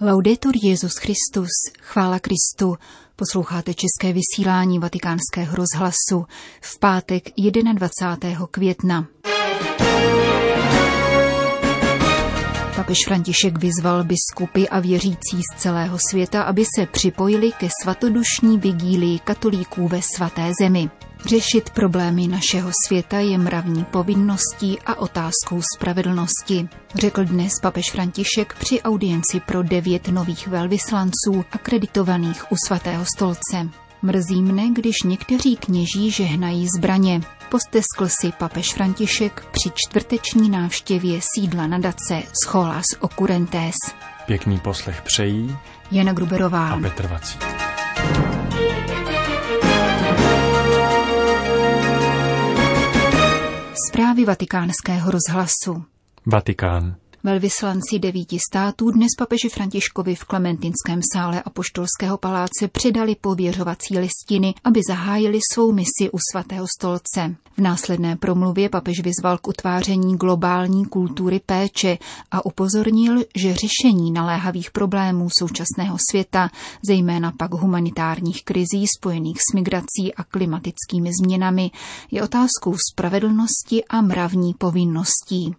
Laudetur Jezus Christus, chvála Kristu. Posloucháte české vysílání Vatikánského rozhlasu v pátek 21. května. Papež František vyzval biskupy a věřící z celého světa, aby se připojili ke svatodušní vigílii katolíků ve svaté zemi. Řešit problémy našeho světa je mravní povinností a otázkou spravedlnosti, řekl dnes papež František při audienci pro devět nových velvyslanců akreditovaných u svatého stolce. Mrzí mne, když někteří kněží žehnají zbraně. Posteskl si papež František při čtvrteční návštěvě sídla nadace Scholas Okurentes. Pěkný poslech přejí Jana Gruberová a Petr Vacík. Zprávy vatikánského rozhlasu. Vatikán. Velvyslanci devíti států dnes papeži Františkovi v Klementinském sále Apoštolského paláce předali pověřovací listiny, aby zahájili svou misi u svatého stolce. V následné promluvě papež vyzval k utváření globální kultury péče a upozornil, že řešení naléhavých problémů současného světa, zejména pak humanitárních krizí spojených s migrací a klimatickými změnami, je otázkou spravedlnosti a mravní povinností.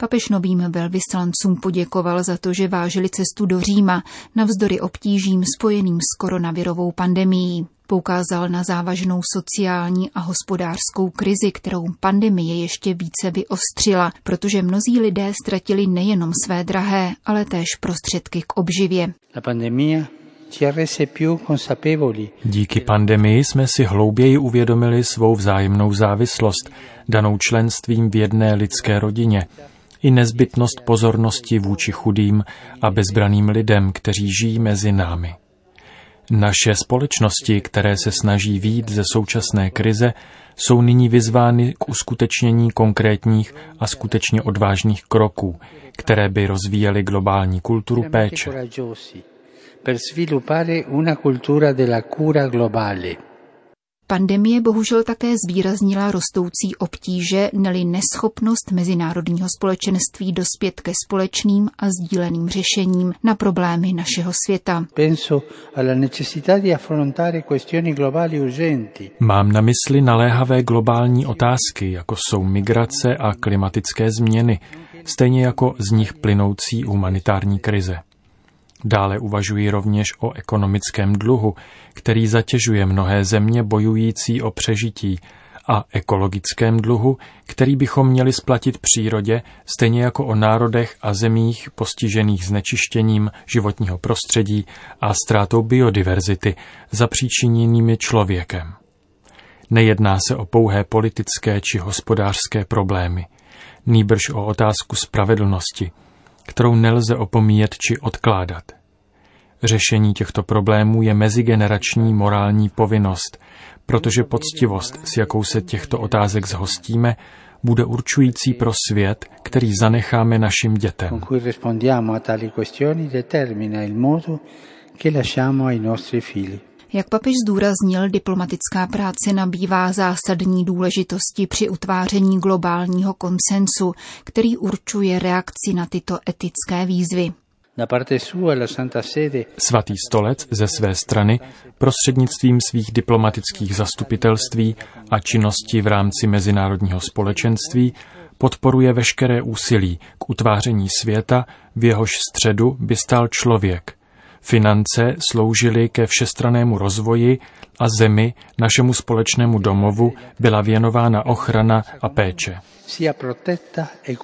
Papež novým velvyslancům poděkoval za to, že vážili cestu do Říma navzdory obtížím spojeným s koronavirovou pandemií. Poukázal na závažnou sociální a hospodářskou krizi, kterou pandemie ještě více vyostřila, protože mnozí lidé ztratili nejenom své drahé, ale též prostředky k obživě. La pandemia Díky pandemii jsme si hlouběji uvědomili svou vzájemnou závislost, danou členstvím v jedné lidské rodině, i nezbytnost pozornosti vůči chudým a bezbraným lidem, kteří žijí mezi námi. Naše společnosti, které se snaží výjít ze současné krize, jsou nyní vyzvány k uskutečnění konkrétních a skutečně odvážných kroků, které by rozvíjely globální kulturu péče per sviluppare una cultura della cura globale. Pandemie bohužel také zvýraznila rostoucí obtíže, neli neschopnost mezinárodního společenství dospět ke společným a sdíleným řešením na problémy našeho světa. Mám na mysli naléhavé globální otázky, jako jsou migrace a klimatické změny, stejně jako z nich plynoucí humanitární krize. Dále uvažují rovněž o ekonomickém dluhu, který zatěžuje mnohé země bojující o přežití, a ekologickém dluhu, který bychom měli splatit přírodě, stejně jako o národech a zemích postižených znečištěním životního prostředí a ztrátou biodiverzity zapříčiněnými člověkem. Nejedná se o pouhé politické či hospodářské problémy, nýbrž o otázku spravedlnosti – kterou nelze opomíjet či odkládat. Řešení těchto problémů je mezigenerační morální povinnost, protože poctivost, s jakou se těchto otázek zhostíme, bude určující pro svět, který zanecháme našim dětem. Jak papež zdůraznil, diplomatická práce nabývá zásadní důležitosti při utváření globálního konsensu, který určuje reakci na tyto etické výzvy. Svatý stolec ze své strany prostřednictvím svých diplomatických zastupitelství a činnosti v rámci mezinárodního společenství podporuje veškeré úsilí k utváření světa, v jehož středu by stál člověk – Finance sloužily ke všestranému rozvoji a zemi, našemu společnému domovu, byla věnována ochrana a péče. E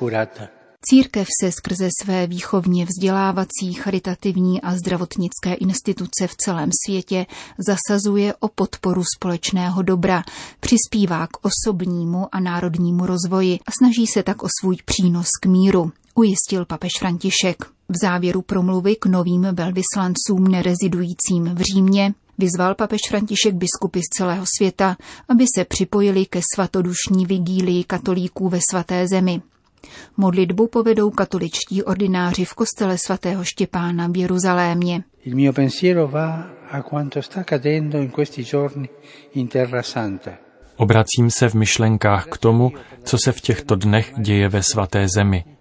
Církev se skrze své výchovně vzdělávací, charitativní a zdravotnické instituce v celém světě zasazuje o podporu společného dobra, přispívá k osobnímu a národnímu rozvoji a snaží se tak o svůj přínos k míru, ujistil papež František. V závěru promluvy k novým velvyslancům nerezidujícím v Římě vyzval papež František biskupy z celého světa, aby se připojili ke svatodušní vigílii katolíků ve svaté zemi. Modlitbu povedou katoličtí ordináři v kostele svatého Štěpána v Jeruzalémě. Il mio pensiero va a quanto sta accadendo in questi giorni in Terra Santa. Obracím se v myšlenkách k tomu, co se v těchto dnech děje ve svaté zemi –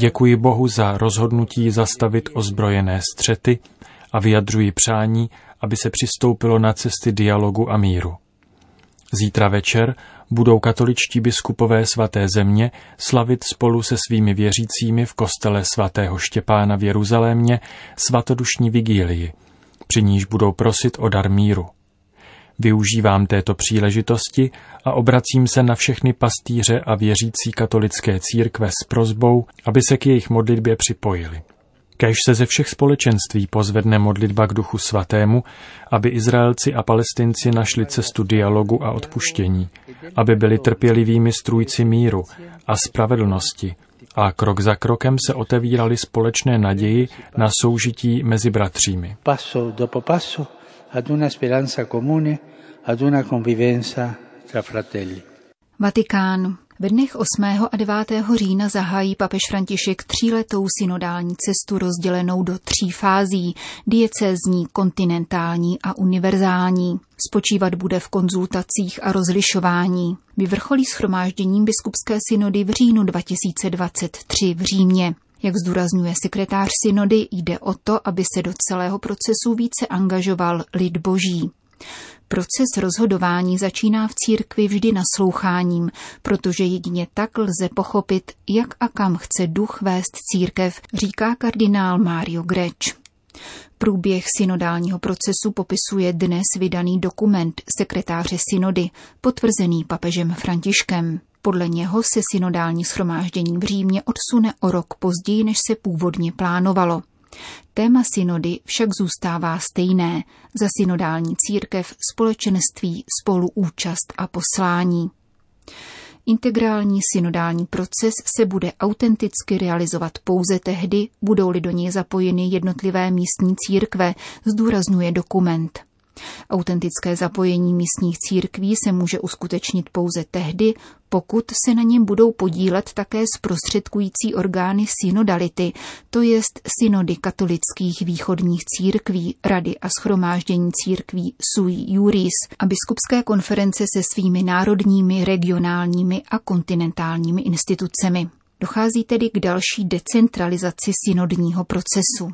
Děkuji Bohu za rozhodnutí zastavit ozbrojené střety a vyjadřuji přání, aby se přistoupilo na cesty dialogu a míru. Zítra večer budou katoličtí biskupové svaté země slavit spolu se svými věřícími v kostele svatého Štěpána v Jeruzalémě svatodušní vigílii, při níž budou prosit o dar míru. Využívám této příležitosti a obracím se na všechny pastýře a věřící katolické církve s prozbou, aby se k jejich modlitbě připojili. Kež se ze všech společenství pozvedne modlitba k Duchu Svatému, aby Izraelci a Palestinci našli cestu dialogu a odpuštění, aby byli trpělivými strůjci míru a spravedlnosti a krok za krokem se otevíraly společné naději na soužití mezi bratřími. Passo dopo passo ad una speranza comune, ad una convivenza tra fratelli. Vatikán. Ve dnech 8. a 9. října zahájí papež František tříletou synodální cestu rozdělenou do tří fází, diecézní, kontinentální a univerzální. Spočívat bude v konzultacích a rozlišování. Vyvrcholí schromážděním biskupské synody v říjnu 2023 v Římě. Jak zdůrazňuje sekretář synody, jde o to, aby se do celého procesu více angažoval lid boží. Proces rozhodování začíná v církvi vždy nasloucháním, protože jedině tak lze pochopit, jak a kam chce duch vést církev, říká kardinál Mario Greč. Průběh synodálního procesu popisuje dnes vydaný dokument sekretáře synody, potvrzený papežem Františkem. Podle něho se synodální schromáždění v Římě odsune o rok později, než se původně plánovalo. Téma synody však zůstává stejné. Za synodální církev, společenství, spoluúčast a poslání. Integrální synodální proces se bude autenticky realizovat pouze tehdy, budou-li do něj zapojeny jednotlivé místní církve, zdůrazňuje dokument. Autentické zapojení místních církví se může uskutečnit pouze tehdy, pokud se na něm budou podílet také zprostředkující orgány synodality, to jest synody katolických východních církví, rady a schromáždění církví sui juris a biskupské konference se svými národními, regionálními a kontinentálními institucemi. Dochází tedy k další decentralizaci synodního procesu.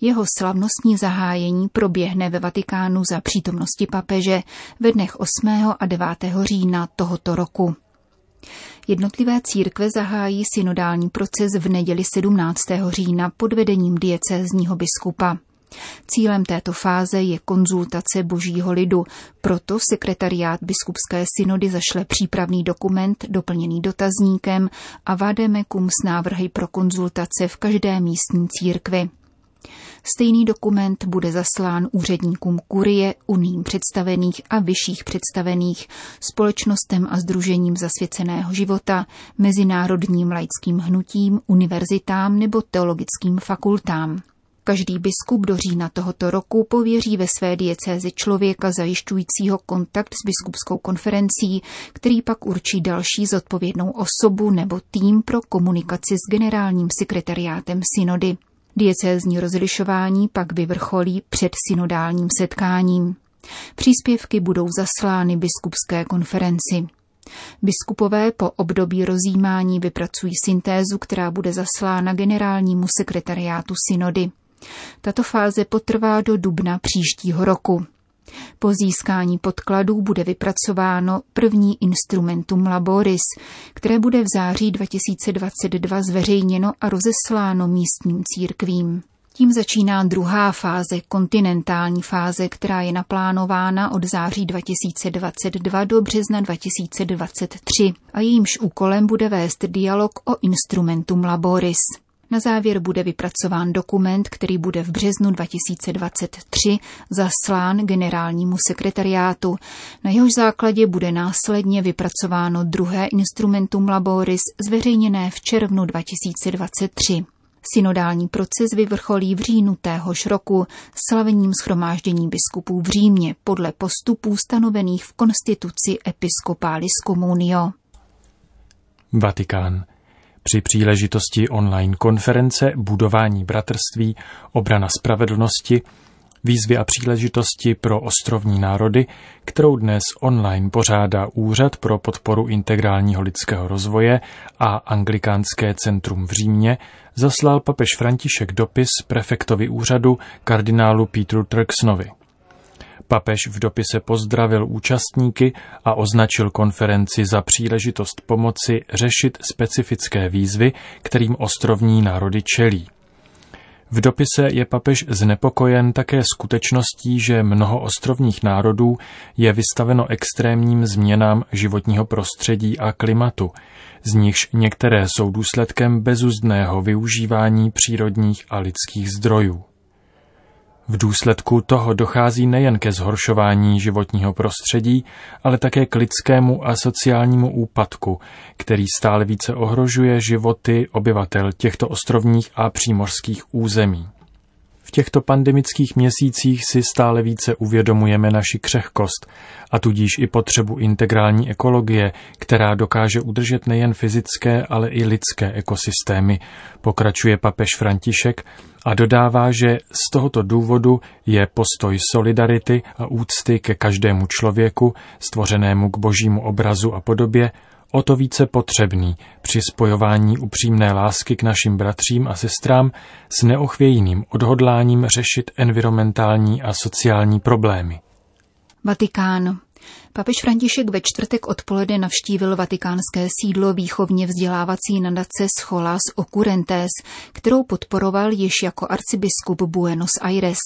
Jeho slavnostní zahájení proběhne ve Vatikánu za přítomnosti papeže ve dnech 8. a 9. října tohoto roku. Jednotlivé církve zahájí synodální proces v neděli 17. října pod vedením diecézního biskupa. Cílem této fáze je konzultace božího lidu, proto sekretariát biskupské synody zašle přípravný dokument doplněný dotazníkem a vademekum s návrhy pro konzultace v každé místní církvi. Stejný dokument bude zaslán úředníkům kurie, unijím představených a vyšších představených, společnostem a združením zasvěceného života, mezinárodním laickým hnutím, univerzitám nebo teologickým fakultám. Každý biskup do října tohoto roku pověří ve své diecézi člověka zajišťujícího kontakt s biskupskou konferencí, který pak určí další zodpovědnou osobu nebo tým pro komunikaci s generálním sekretariátem synody. Diecézní rozlišování pak vyvrcholí před synodálním setkáním. Příspěvky budou zaslány biskupské konferenci. Biskupové po období rozjímání vypracují syntézu, která bude zaslána generálnímu sekretariátu synody. Tato fáze potrvá do dubna příštího roku. Po získání podkladů bude vypracováno první instrumentum laboris, které bude v září 2022 zveřejněno a rozesláno místním církvím. Tím začíná druhá fáze, kontinentální fáze, která je naplánována od září 2022 do března 2023 a jejímž úkolem bude vést dialog o instrumentum laboris. Na závěr bude vypracován dokument, který bude v březnu 2023 zaslán generálnímu sekretariátu. Na jehož základě bude následně vypracováno druhé instrumentum laboris zveřejněné v červnu 2023. Synodální proces vyvrcholí v říjnu téhož roku slavením schromáždění biskupů v Římě podle postupů stanovených v konstituci Episcopalis Communio. Vatikán. Při příležitosti online konference Budování bratrství, obrana spravedlnosti výzvy a příležitosti pro ostrovní národy, kterou dnes online pořádá Úřad pro podporu integrálního lidského rozvoje a Anglikánské centrum v Římě, zaslal papež František dopis prefektovi úřadu kardinálu Petru Turksnovi. Papež v dopise pozdravil účastníky a označil konferenci za příležitost pomoci řešit specifické výzvy, kterým ostrovní národy čelí. V dopise je papež znepokojen také skutečností, že mnoho ostrovních národů je vystaveno extrémním změnám životního prostředí a klimatu, z nichž některé jsou důsledkem bezuzdného využívání přírodních a lidských zdrojů. V důsledku toho dochází nejen ke zhoršování životního prostředí, ale také k lidskému a sociálnímu úpadku, který stále více ohrožuje životy obyvatel těchto ostrovních a přímořských území. V těchto pandemických měsících si stále více uvědomujeme naši křehkost a tudíž i potřebu integrální ekologie, která dokáže udržet nejen fyzické, ale i lidské ekosystémy, pokračuje papež František a dodává, že z tohoto důvodu je postoj solidarity a úcty ke každému člověku, stvořenému k božímu obrazu a podobě, o to více potřebný při spojování upřímné lásky k našim bratřím a sestrám s neochvějným odhodláním řešit environmentální a sociální problémy. Vatikán. Papež František ve čtvrtek odpoledne navštívil vatikánské sídlo výchovně vzdělávací nadace Scholas Occurrentes, kterou podporoval již jako arcibiskup Buenos Aires.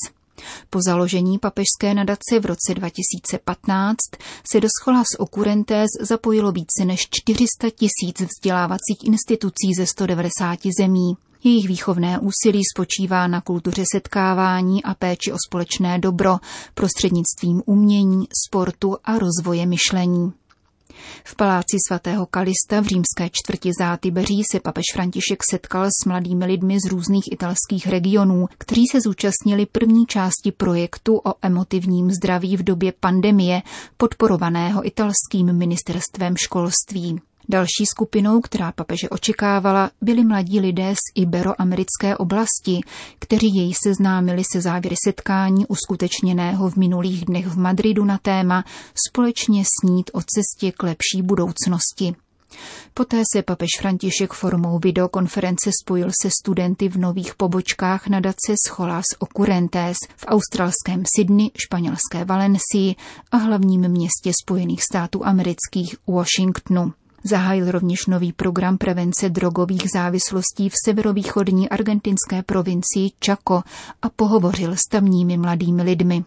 Po založení papežské nadace v roce 2015 se do Scholas Occurrentes zapojilo více než 400 tisíc vzdělávacích institucí ze 190 zemí. Jejich výchovné úsilí spočívá na kultuře setkávání a péči o společné dobro prostřednictvím umění, sportu a rozvoje myšlení. V paláci svatého Kalista v římské čtvrti Zátybeří se papež František setkal s mladými lidmi z různých italských regionů, kteří se zúčastnili první části projektu o emotivním zdraví v době pandemie, podporovaného italským ministerstvem školství. Další skupinou, která papeže očekávala, byli mladí lidé z iberoamerické oblasti, kteří jej seznámili se závěry setkání uskutečněného v minulých dnech v Madridu na téma Společně snít o cestě k lepší budoucnosti. Poté se papež František formou videokonference spojil se studenty v nových pobočkách nadace Scholas Occurrentes v australském Sydney, španělské Valencii a hlavním městě Spojených států amerických Washingtonu. Zahájil rovněž nový program prevence drogových závislostí v severovýchodní argentinské provincii Chaco a pohovořil s tamními mladými lidmi.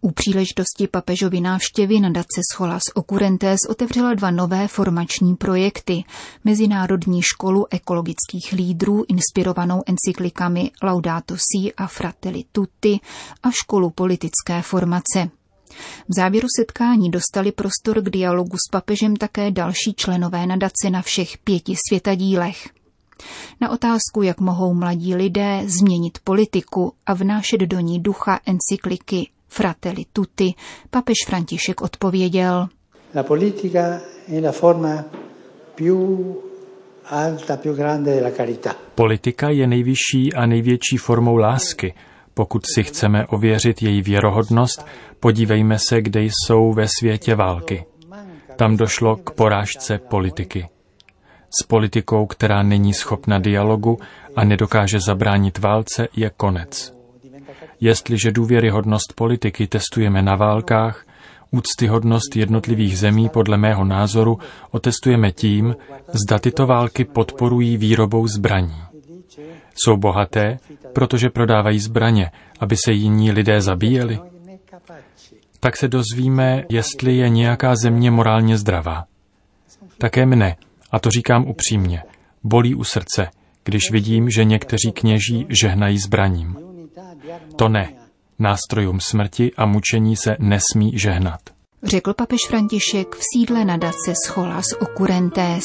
U příležitosti papežovy návštěvy nadace Scholas Occurrentes otevřela dva nové formační projekty. Mezinárodní školu ekologických lídrů inspirovanou encyklikami Laudato Si a Fratelli Tutti a školu politické formace. V závěru setkání dostali prostor k dialogu s papežem také další členové nadace na všech pěti světadílech. Na otázku, jak mohou mladí lidé změnit politiku a vnášet do ní ducha encykliky Fratelli Tutti, papež František odpověděl. La politica è la forma più alta, più grande della carità. Politika je nejvyšší a největší formou lásky, pokud si chceme ověřit její věrohodnost, podívejme se, kde jsou ve světě války. Tam došlo k porážce politiky. S politikou, která není schopna dialogu a nedokáže zabránit válce, je konec. Jestliže důvěryhodnost politiky testujeme na válkách, úctyhodnost jednotlivých zemí podle mého názoru otestujeme tím, zda tyto války podporují výrobou zbraní. Jsou bohaté, protože prodávají zbraně, aby se jiní lidé zabíjeli? Tak se dozvíme, jestli je nějaká země morálně zdravá. Také mne, a to říkám upřímně, bolí u srdce, když vidím, že někteří kněží žehnají zbraním. To ne. Nástrojům smrti a mučení se nesmí žehnat. Řekl papež František v sídle nadace Scholas Occurrentes.